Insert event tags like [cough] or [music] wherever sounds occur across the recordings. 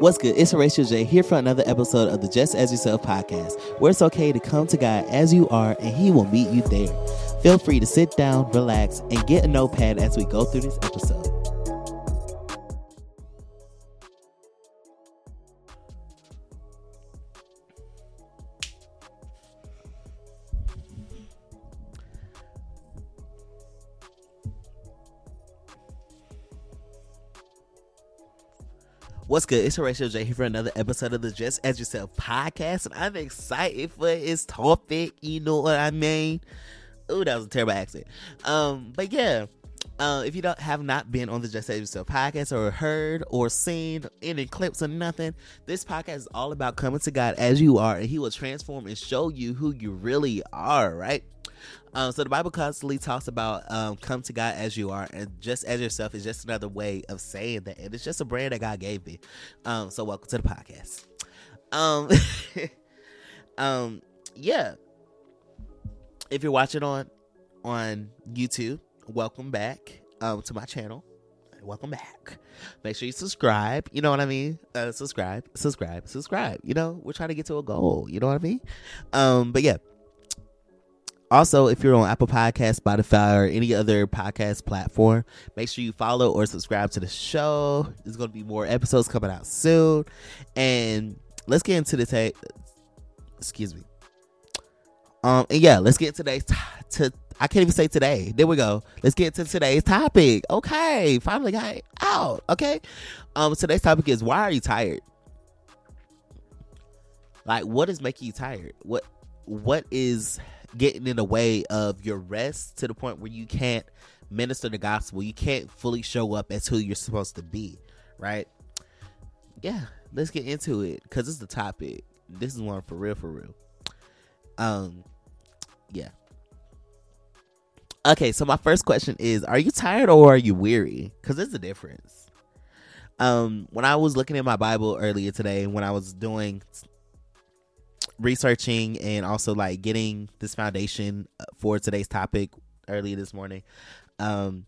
What's good? It's Horatio J here for another episode of the Just As Yourself podcast, where it's okay to come to God as you are and He will meet you there. Feel free to sit down, relax, and get a notepad as we go through this episode. What's good? It's Horatio J here for another episode of the Just As Yourself podcast, and I'm excited for this topic. You know what I mean? Ooh, that was a terrible accent. Um, but yeah, uh, if you don't have not been on the Just As Yourself podcast or heard or seen any clips or nothing, this podcast is all about coming to God as you are, and He will transform and show you who you really are. Right? Um, so the Bible constantly talks about um, come to God as you are, and just as yourself is just another way of saying that, and it's just a brand that God gave me. Um, so welcome to the podcast. Um, [laughs] um, yeah. If you're watching on on YouTube, welcome back um, to my channel. Welcome back. Make sure you subscribe. You know what I mean? Uh, subscribe, subscribe, subscribe. You know, we're trying to get to a goal. You know what I mean? Um, but yeah also, if you're on Apple Podcast, Spotify, or any other podcast platform, make sure you follow or subscribe to the show. There's going to be more episodes coming out soon. And let's get into the tape. Excuse me. Um, and yeah, let's get today's t-. I can't even say today. There we go. Let's get to today's topic. Okay, finally got it out. Okay. Um, today's topic is why are you tired? Like, what is making you tired? What what is getting in the way of your rest to the point where you can't minister the gospel. You can't fully show up as who you're supposed to be, right? Yeah, let's get into it because it's the topic. This is one for real, for real. Um, yeah. Okay, so my first question is: Are you tired or are you weary? Because there's a difference. Um, when I was looking at my Bible earlier today, when I was doing researching and also like getting this foundation uh, for today's topic early this morning. Um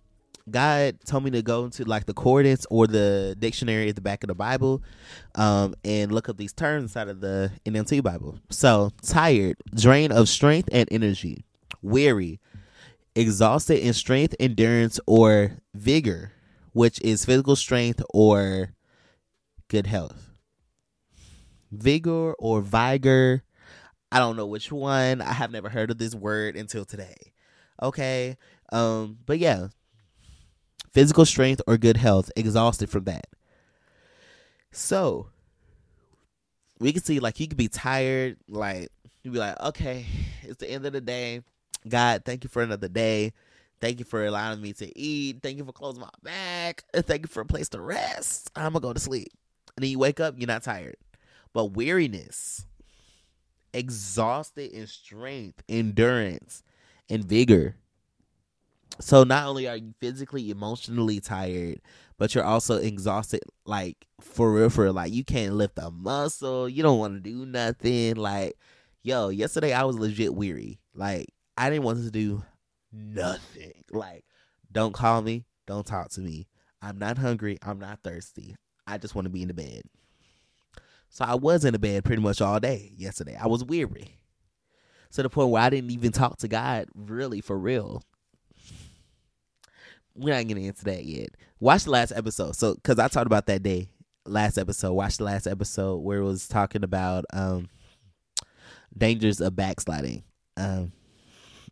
god told me to go into like the concordance or the dictionary at the back of the bible um and look up these terms inside of the nlt bible. So tired drain of strength and energy weary exhausted in strength endurance or vigor which is physical strength or good health vigor or vigor. I don't know which one. I have never heard of this word until today. Okay. Um, but yeah. Physical strength or good health, exhausted from that. So we can see like you could be tired, like you'd be like, okay, it's the end of the day. God, thank you for another day. Thank you for allowing me to eat. Thank you for closing my back. Thank you for a place to rest. I'm gonna go to sleep. And then you wake up, you're not tired but weariness, exhausted in strength, endurance, and vigor. So not only are you physically, emotionally tired, but you're also exhausted, like for real, for real. Like you can't lift a muscle, you don't want to do nothing. Like, yo, yesterday I was legit weary. Like I didn't want to do nothing. [laughs] Like, don't call me, don't talk to me. I'm not hungry, I'm not thirsty. I just want to be in the bed. So I was in the bed pretty much all day yesterday. I was weary. To the point where I didn't even talk to God really for real. We're not getting into that yet. Watch the last episode. So cause I talked about that day. Last episode. Watch the last episode where it was talking about um dangers of backsliding. Um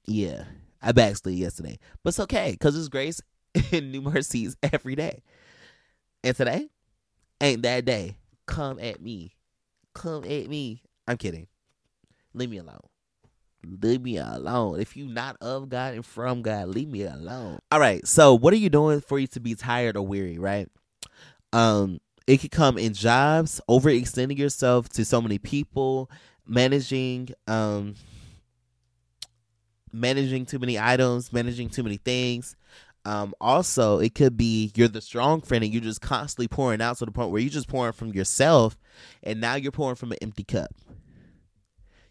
yeah. I backslid yesterday. But it's okay, because it's grace [laughs] and new mercies every day. And today ain't that day come at me. Come at me. I'm kidding. Leave me alone. Leave me alone. If you not of God and from God, leave me alone. All right. So what are you doing for you to be tired or weary, right? Um, it could come in jobs, overextending yourself to so many people, managing um managing too many items, managing too many things, um, also, it could be you're the strong friend and you're just constantly pouring out to the point where you're just pouring from yourself and now you're pouring from an empty cup.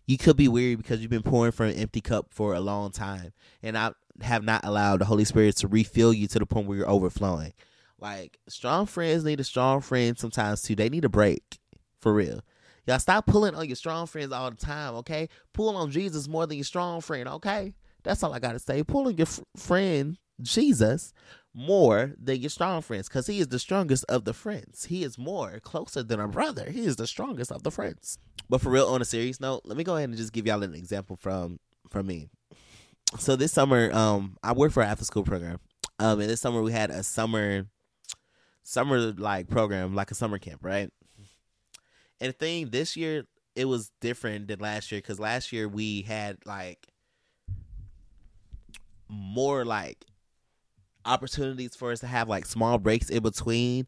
You could be weary because you've been pouring from an empty cup for a long time and I have not allowed the Holy Spirit to refill you to the point where you're overflowing. Like strong friends need a strong friend sometimes too. They need a break. For real. Y'all stop pulling on your strong friends all the time, okay? Pull on Jesus more than your strong friend, okay? That's all I gotta say. Pull on your friend Jesus more than your strong friends because he is the strongest of the friends. He is more closer than a brother. He is the strongest of the friends. But for real, on a serious note, let me go ahead and just give y'all an example from from me. So this summer, um, I work for an after school program. Um, and this summer we had a summer summer like program, like a summer camp, right? And the thing this year it was different than last year because last year we had like more like opportunities for us to have like small breaks in between.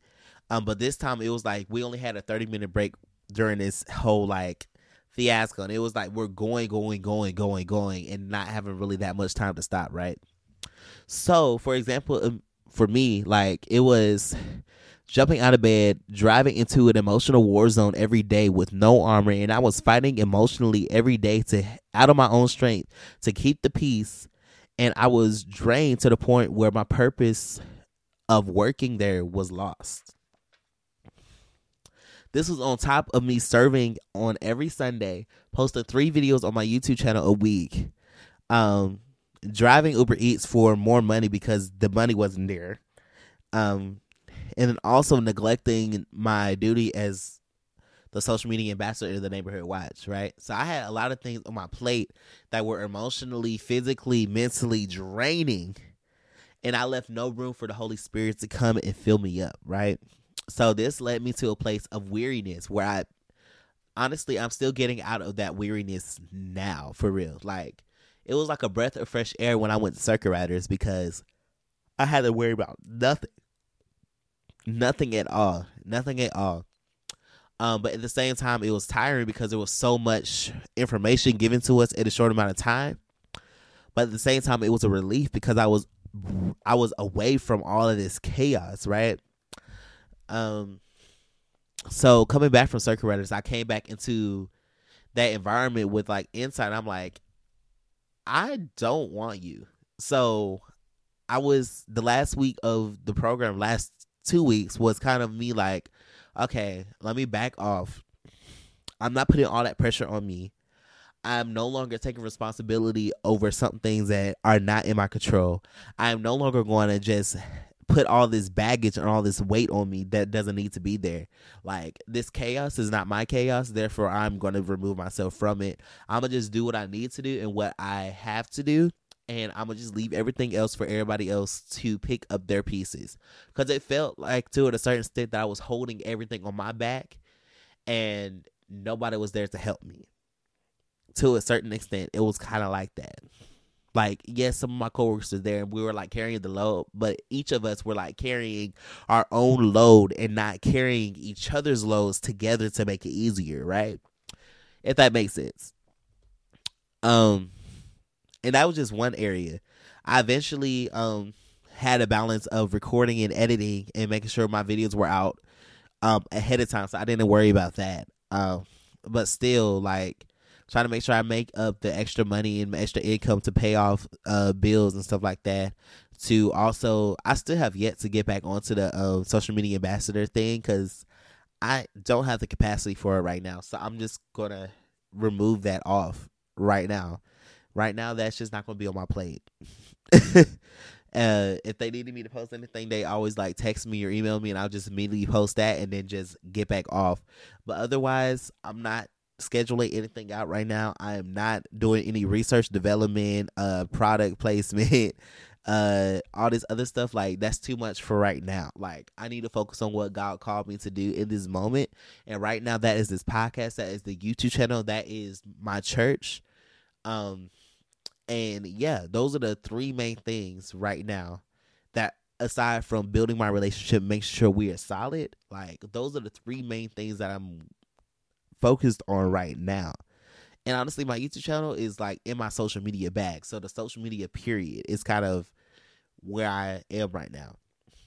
Um, but this time it was like we only had a thirty minute break during this whole like fiasco, and it was like we're going, going, going, going, going, and not having really that much time to stop, right? So, for example, um, for me, like it was jumping out of bed, driving into an emotional war zone every day with no armor, and I was fighting emotionally every day to out of my own strength to keep the peace, and I was drained to the point where my purpose of working there was lost. This was on top of me serving on every Sunday, posting three videos on my YouTube channel a week, um, driving Uber Eats for more money because the money wasn't there, um, and then also neglecting my duty as the social media ambassador of the neighborhood watch right? So i had a lot of things on my plate that were emotionally physically mentally draining and i left no room for the holy spirit to come and fill me up right? So this led me to a place of weariness where i honestly i'm still getting out of that weariness now for real. Like it was like a breath of fresh air when i went to circuit riders because i had to worry about nothing. Nothing at all. Nothing at all um, but at the same time it was tiring because there was so much information given to us in a short amount of time. But at the same time it was a relief because i was i was away from all of this chaos right? Um so coming back from circuit riders i came back into that environment with like insight. I'm like i don't want you. So i was the last week of the program last two weeks was kind of me like, okay, let me back off. I'm not putting all that pressure on me. I'm no longer taking responsibility over some things that are not in my control. I'm no longer going to just put all this baggage and all this weight on me that doesn't need to be there. Like this chaos is not my chaos, therefore I'm going to remove myself from it. I'm going to just do what I need to do and what I have to do and I'm gonna just leave everything else for everybody else to pick up their pieces. Because it felt like to a certain extent that I was holding everything on my back, and nobody was there to help me. To a certain extent, it was kind of like that. Like, yes, some of my coworkers were there, and we were like carrying the load, but each of us were like carrying our own load and not carrying each other's loads together to make it easier, right? If that makes sense. Um and that was just one area. I eventually um had a balance of recording and editing and making sure my videos were out um ahead of time, so I didn't worry about that. Um, but still, like trying to make sure I make up the extra money and extra income to pay off uh bills and stuff like that. To also, I still have yet to get back onto the uh, social media ambassador thing because I don't have the capacity for it right now. So I'm just gonna remove that off right now. Right now, that's just not going to be on my plate. [laughs] uh, if they needed me to post anything, they always like text me or email me, and I'll just immediately post that and then just get back off. But otherwise, I'm not scheduling anything out right now. I am not doing any research development, uh, product placement, [laughs] uh, all this other stuff. Like that's too much for right now. Like I need to focus on what God called me to do in this moment. And right now, that is this podcast. That is the YouTube channel. That is my church. Um, and yeah, those are the three main things right now that aside from building my relationship, make sure we are solid. Like those are the three main things that I'm focused on right now. And honestly, my YouTube channel is like in my social media bag. So the social media period is kind of where I am right now.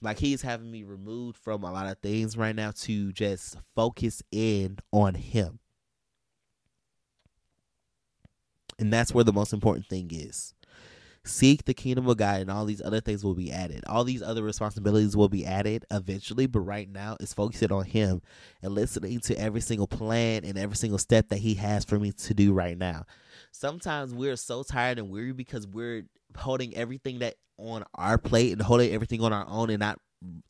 Like he's having me removed from a lot of things right now to just focus in on him. And that's where the most important thing is. Seek the kingdom of God, and all these other things will be added. All these other responsibilities will be added eventually, but right now it's focusing on Him and listening to every single plan and every single step that He has for me to do right now. Sometimes we're so tired and weary because we're holding everything that on our plate and holding everything on our own and not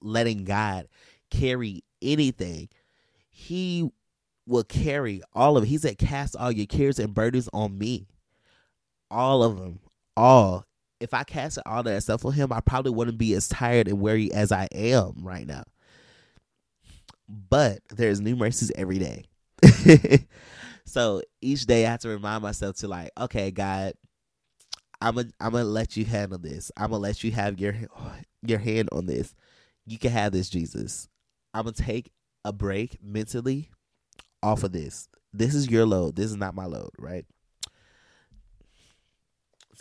letting God carry anything. He will carry all of it. He said, Cast all your cares and burdens on me. All of them all. If I cast all that stuff on him, I probably wouldn't be as tired and weary as I am right now. But there's new mercies every day. [laughs] so each day I have to remind myself to like, okay, God, I'm gonna I'm gonna let you handle this. I'm gonna let you have your your hand on this. You can have this, Jesus. I'm gonna take a break mentally off of this. This is your load. This is not my load, right?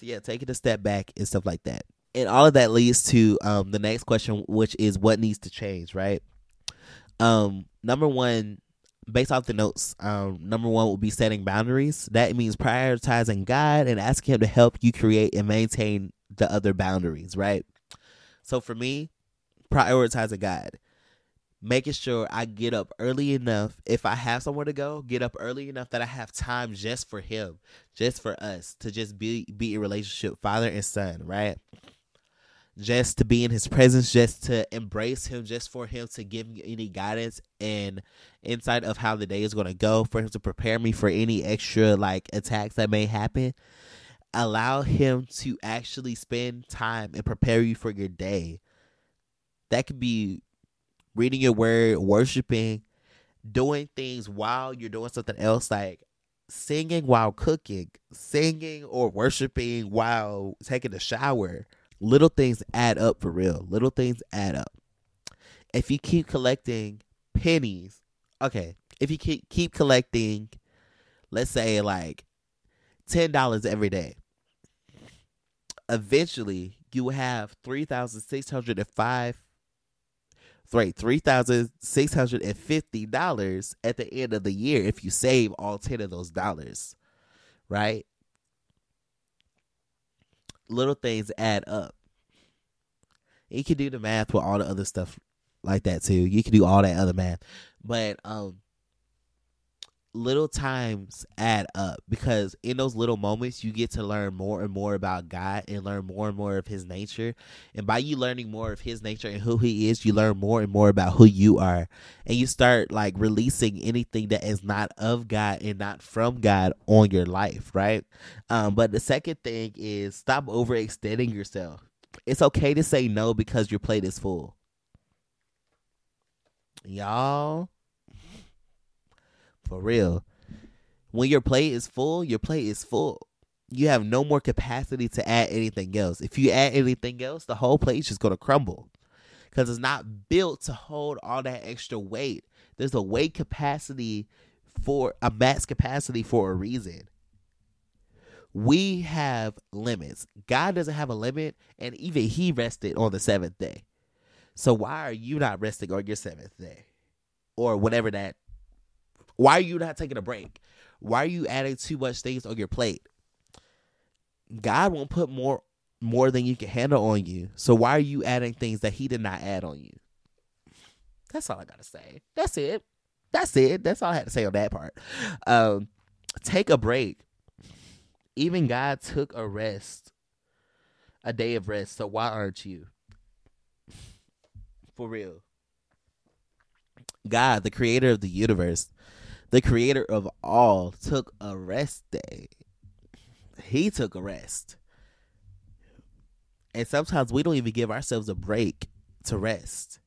So yeah, taking a step back and stuff like that. And all of that leads to um, the next question, which is what needs to change, right? Um, number one, based off the notes, um, number one will be setting boundaries. That means prioritizing God and asking Him to help you create and maintain the other boundaries, right? So for me, prioritizing God making sure I get up early enough. If I have somewhere to go, get up early enough that I have time just for him, just for us to just be be in relationship, father and son, right? Just to be in his presence, just to embrace him, just for him to give me any guidance and insight of how the day is going to go, for him to prepare me for any extra like attacks that may happen. Allow him to actually spend time and prepare you for your day. That could be reading your word, worshiping, doing things while you're doing something else, like singing while cooking, singing or worshiping while taking a shower. Little things add up for real. Little things add up. If you keep collecting pennies, okay, if you keep, keep collecting, let's say like $10 every day, eventually you will have 3,605 right three thousand six hundred and fifty dollars at the end of the year if you save all ten of those dollars, right? Little things add up. You can do the math with all the other stuff like that too. You can do all that other math, but um, little times add up because in those little moments you get to learn more and more about God and learn more and more of his nature. And by you learning more of his nature and who he is, you learn more and more about who you are. And you start like releasing anything that is not of God and not from God on your life, right? Um, but the second thing is stop overextending yourself. It's okay to say no because your plate is full. Y'all for real. When your plate is full, your plate is full. You have no more capacity to add anything else. If you add anything else, the whole plate is just going to crumble because it's not built to hold all that extra weight. There's a weight capacity for a max capacity for a reason. We have limits. God doesn't have a limit, and even He rested on the seventh day. So why are you not resting on your seventh day, or whatever that why are you not taking a break? Why are you adding too much things on your plate? God won't put more more than you can handle on you. So why are you adding things that he did not add on you? That's all I gotta say. That's it. That's it. That's all I had to say on that part. Um, take a break. Even God took a rest, a day of rest. So why aren't you? For real. God, the creator of the universe, the creator of all, took a rest day. He took a rest. And sometimes we don't even give ourselves a break to rest,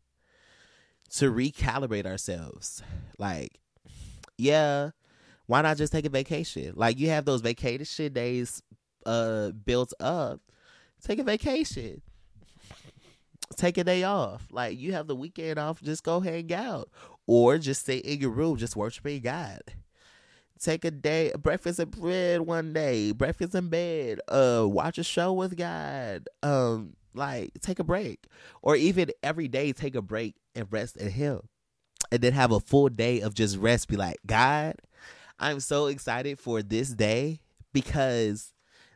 to recalibrate ourselves. Like, yeah, why not just take a vacation? Like, you have those vacation days uh, built up. Take a vacation take a day off. Like you have the weekend off, just go hang out. Or just stay in your room, just worshiping God. Take a day breakfast and bread one day, breakfast in bed, uh, watch a show with God. Um, like take a break. Or even every day take a break and rest in Him. And then have a full day of just rest. Be like, God, I'm so excited for this day because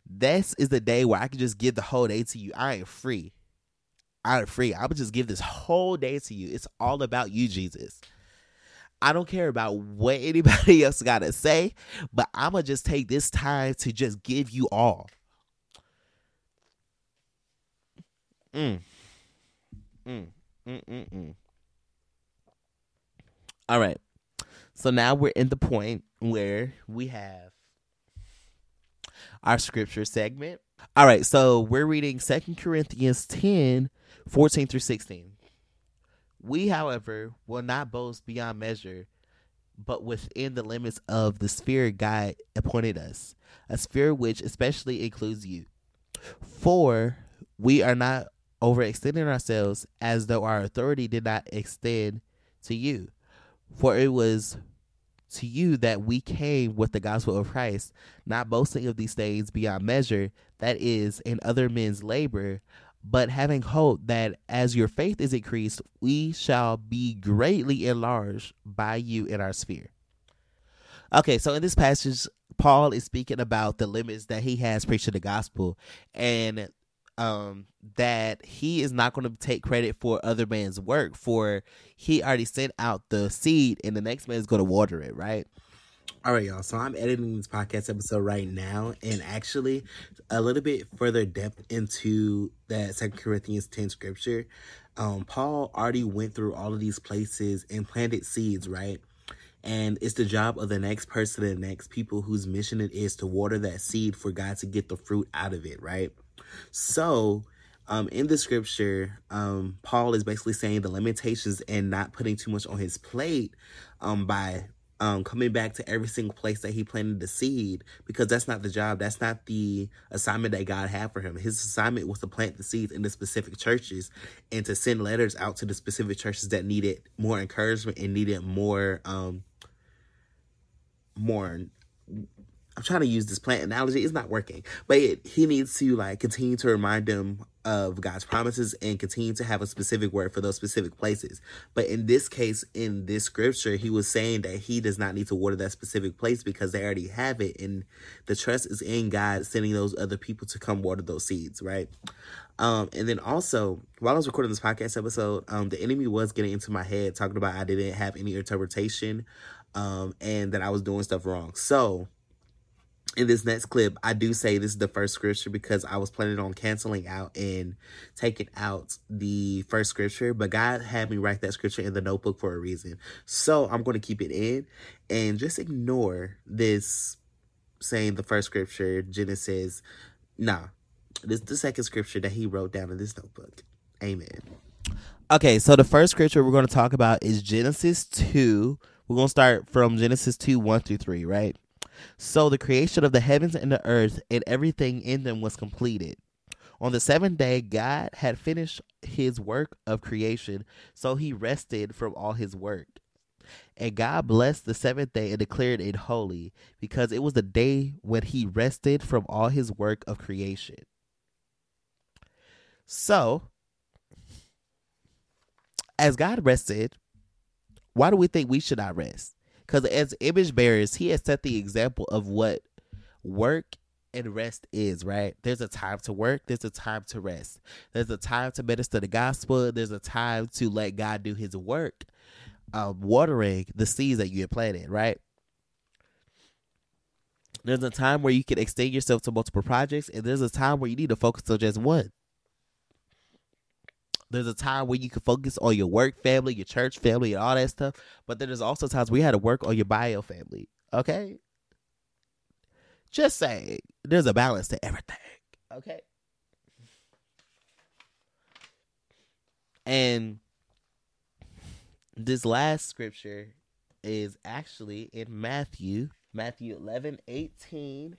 this is the day where I can just give the whole day to you. I am free. I am free. I would just give this whole day to you. It's all about you, Jesus. I don't care about what [laughs] anybody else got to say, but I'm going to just take this time to just give you all. Mm. Mm. Mm, mm, mm. All right. So now we're in the point where we have our scripture segment. All right, so we're reading Second Corinthians 10, 14 through 16. We, however, will not boast beyond measure, but within the limits of the sphere God appointed us, a sphere which especially includes you. For we are not overextending ourselves as though our authority did not extend to you. For it was to you that we came with the gospel of Christ, not boasting of these things beyond measure, that is, in other men's labor, but having hope that as your faith is increased, we shall be greatly enlarged by you in our sphere. Okay, so in this passage, Paul is speaking about the limits that he has preaching the gospel, and um, that he is not going to take credit for other man's work for he already sent out the seed and the next man is going to water it right all right y'all. So i'm editing this podcast episode right now and actually a little bit further depth into that second corinthians 10 scripture. Um, paul already went through all of these places and planted seeds right? And it's the job of the next person the next people whose mission it is to water that seed for god to get the fruit out of it right? So, um, in the scripture, um, Paul is basically saying the limitations and not putting too much on his plate um, by um, coming back to every single place that he planted the seed because that's not the job. That's not the assignment that God had for him. His assignment was to plant the seeds in the specific churches and to send letters out to the specific churches that needed more encouragement and needed more, um, more I'm trying to use this plant analogy. It's not working, but it, he needs to like continue to remind them of God's promises and continue to have a specific word for those specific places. But in this case, in this scripture, he was saying that he does not need to water that specific place because they already have it, and the trust is in God sending those other people to come water those seeds, right? Um, and then also, while I was recording this podcast episode, um, the enemy was getting into my head talking about I didn't have any interpretation, um, and that I was doing stuff wrong. So in this next clip, I do say this is the first scripture because I was planning on canceling out and taking out the first scripture, but God had me write that scripture in the notebook for a reason. So I'm going to keep it in and just ignore this saying the first scripture, Genesis. Nah, this is the second scripture that he wrote down in this notebook. Amen. Okay, so the first scripture we're going to talk about is Genesis 2. We're going to start from Genesis 2 1 through 3, right? So the creation of the heavens and the earth and everything in them was completed. On the seventh day, God had finished his work of creation, so he rested from all his work. And God blessed the seventh day and declared it holy, because it was the day when he rested from all his work of creation. So, as God rested, why do we think we should not rest? Because as image bearers, he has set the example of what work and rest is, right? There's a time to work, there's a time to rest. There's a time to minister the gospel, there's a time to let God do his work, um, watering the seeds that you have planted, right? There's a time where you can extend yourself to multiple projects, and there's a time where you need to focus on just one. There's a time where you can focus on your work family, your church family, and all that stuff. But then there's also times we had to work on your bio family. Okay? Just saying, there's a balance to everything. Okay? And this last scripture is actually in Matthew, Matthew 11, 18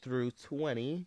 through 20.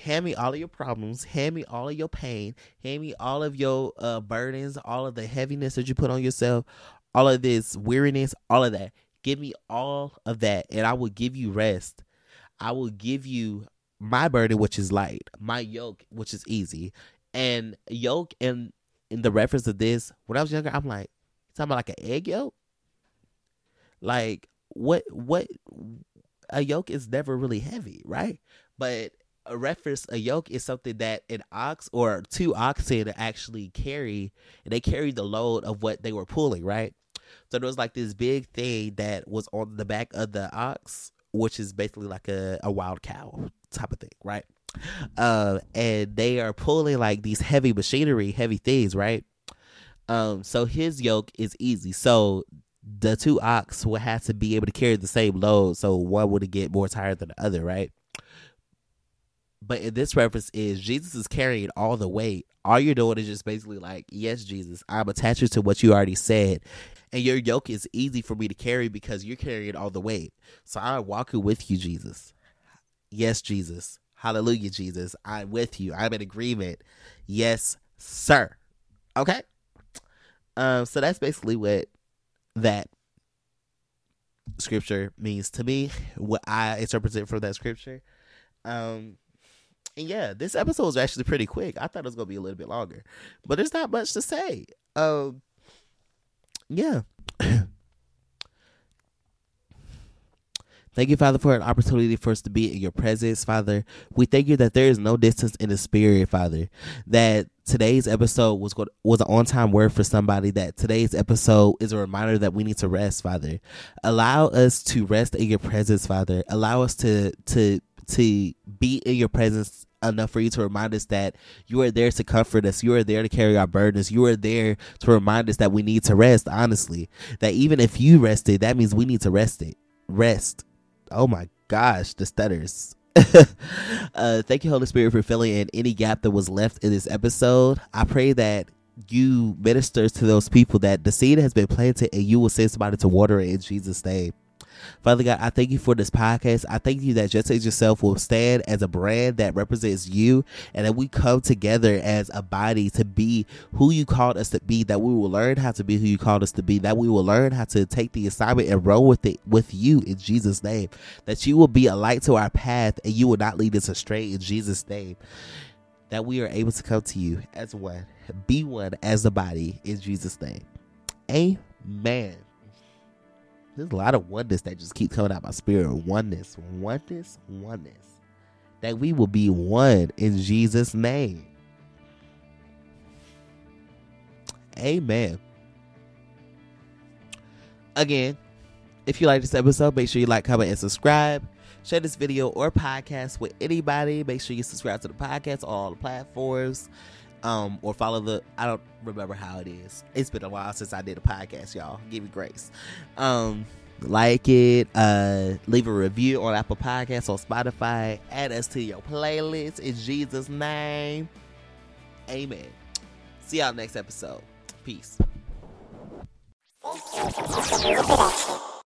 hand me all of your problems, hand me all of your pain, hand me all of your uh, burdens, all of the heaviness that you put on yourself, all of this weariness, all of that. Give me all of that, and I will give you rest. I will give you my burden, which is light, my yoke, which is easy. And yoke and in the reference of this, when I was younger, I'm like, talking about like an egg yolk? Like what what a yoke is never really heavy, right? But a reference a yoke is something that an ox or two oxen actually carry and they carry the load of what they were pulling, right? So there was like this big thing that was on the back of the ox, which is basically like a, a wild cow type of thing, right? Uh, and they are pulling like these heavy machinery, heavy things, right? Um, so his yoke is easy. So the two ox would have to be able to carry the same load, so one would get more tired than the other, right? But in this reference is Jesus is carrying all the weight. All you're doing is just basically like, yes, Jesus, I'm attached to what you already said. And your yoke is easy for me to carry because you're carrying all the weight. So I'm walking with you, Jesus. Yes, Jesus. Hallelujah, Jesus. I'm with you. I'm in agreement. Yes, sir. Okay. Um, so that's basically what that scripture means to me, what I interpreted from that scripture. Um, and yeah, this episode was actually pretty quick. I thought it was gonna be a little bit longer, but there's not much to say. Um, yeah. Thank you, Father, for an opportunity for us to be in your presence, Father. We thank you that there is no distance in the spirit, Father. That today's episode was go- was an on time word for somebody. That today's episode is a reminder that we need to rest, Father. Allow us to rest in your presence, Father. Allow us to to to be in your presence enough for you to remind us that you are there to comfort us. You are there to carry our burdens. You are there to remind us that we need to rest, honestly. That even if you rested, that means we need to rest it. Rest. Oh my gosh, the stutters. [laughs] uh, thank you, Holy Spirit, for filling in any gap that was left in this episode. I pray that you ministers to those people that the seed has been planted and you will send somebody to water it in Jesus' name. Father God, I thank you for this podcast. I thank you that Just As Yourself will stand as a brand that represents you and that we come together as a body to be who you called us to be, that we will learn how to be who you called us to be, that we will learn how to take the assignment and roll with it with you in Jesus' name, that you will be a light to our path and you will not lead us astray in Jesus' name. That we are able to come to you as one, be one as a body in Jesus' name. Amen. There's a lot of oneness that just keeps coming out my spirit. Oneness, oneness, oneness. That we will be one in Jesus' name. Amen. Again, if you like this episode, make sure you like, comment, and subscribe. Share this video or podcast with anybody. Make sure you subscribe to the podcast on all the platforms. Um, or follow the I don't remember how it is. It's been a while since I did a podcast, y'all. Give me grace. Um, like it, uh, leave a review on Apple Podcasts or Spotify, add us to your playlist in Jesus' name. Amen. See y'all next episode. Peace.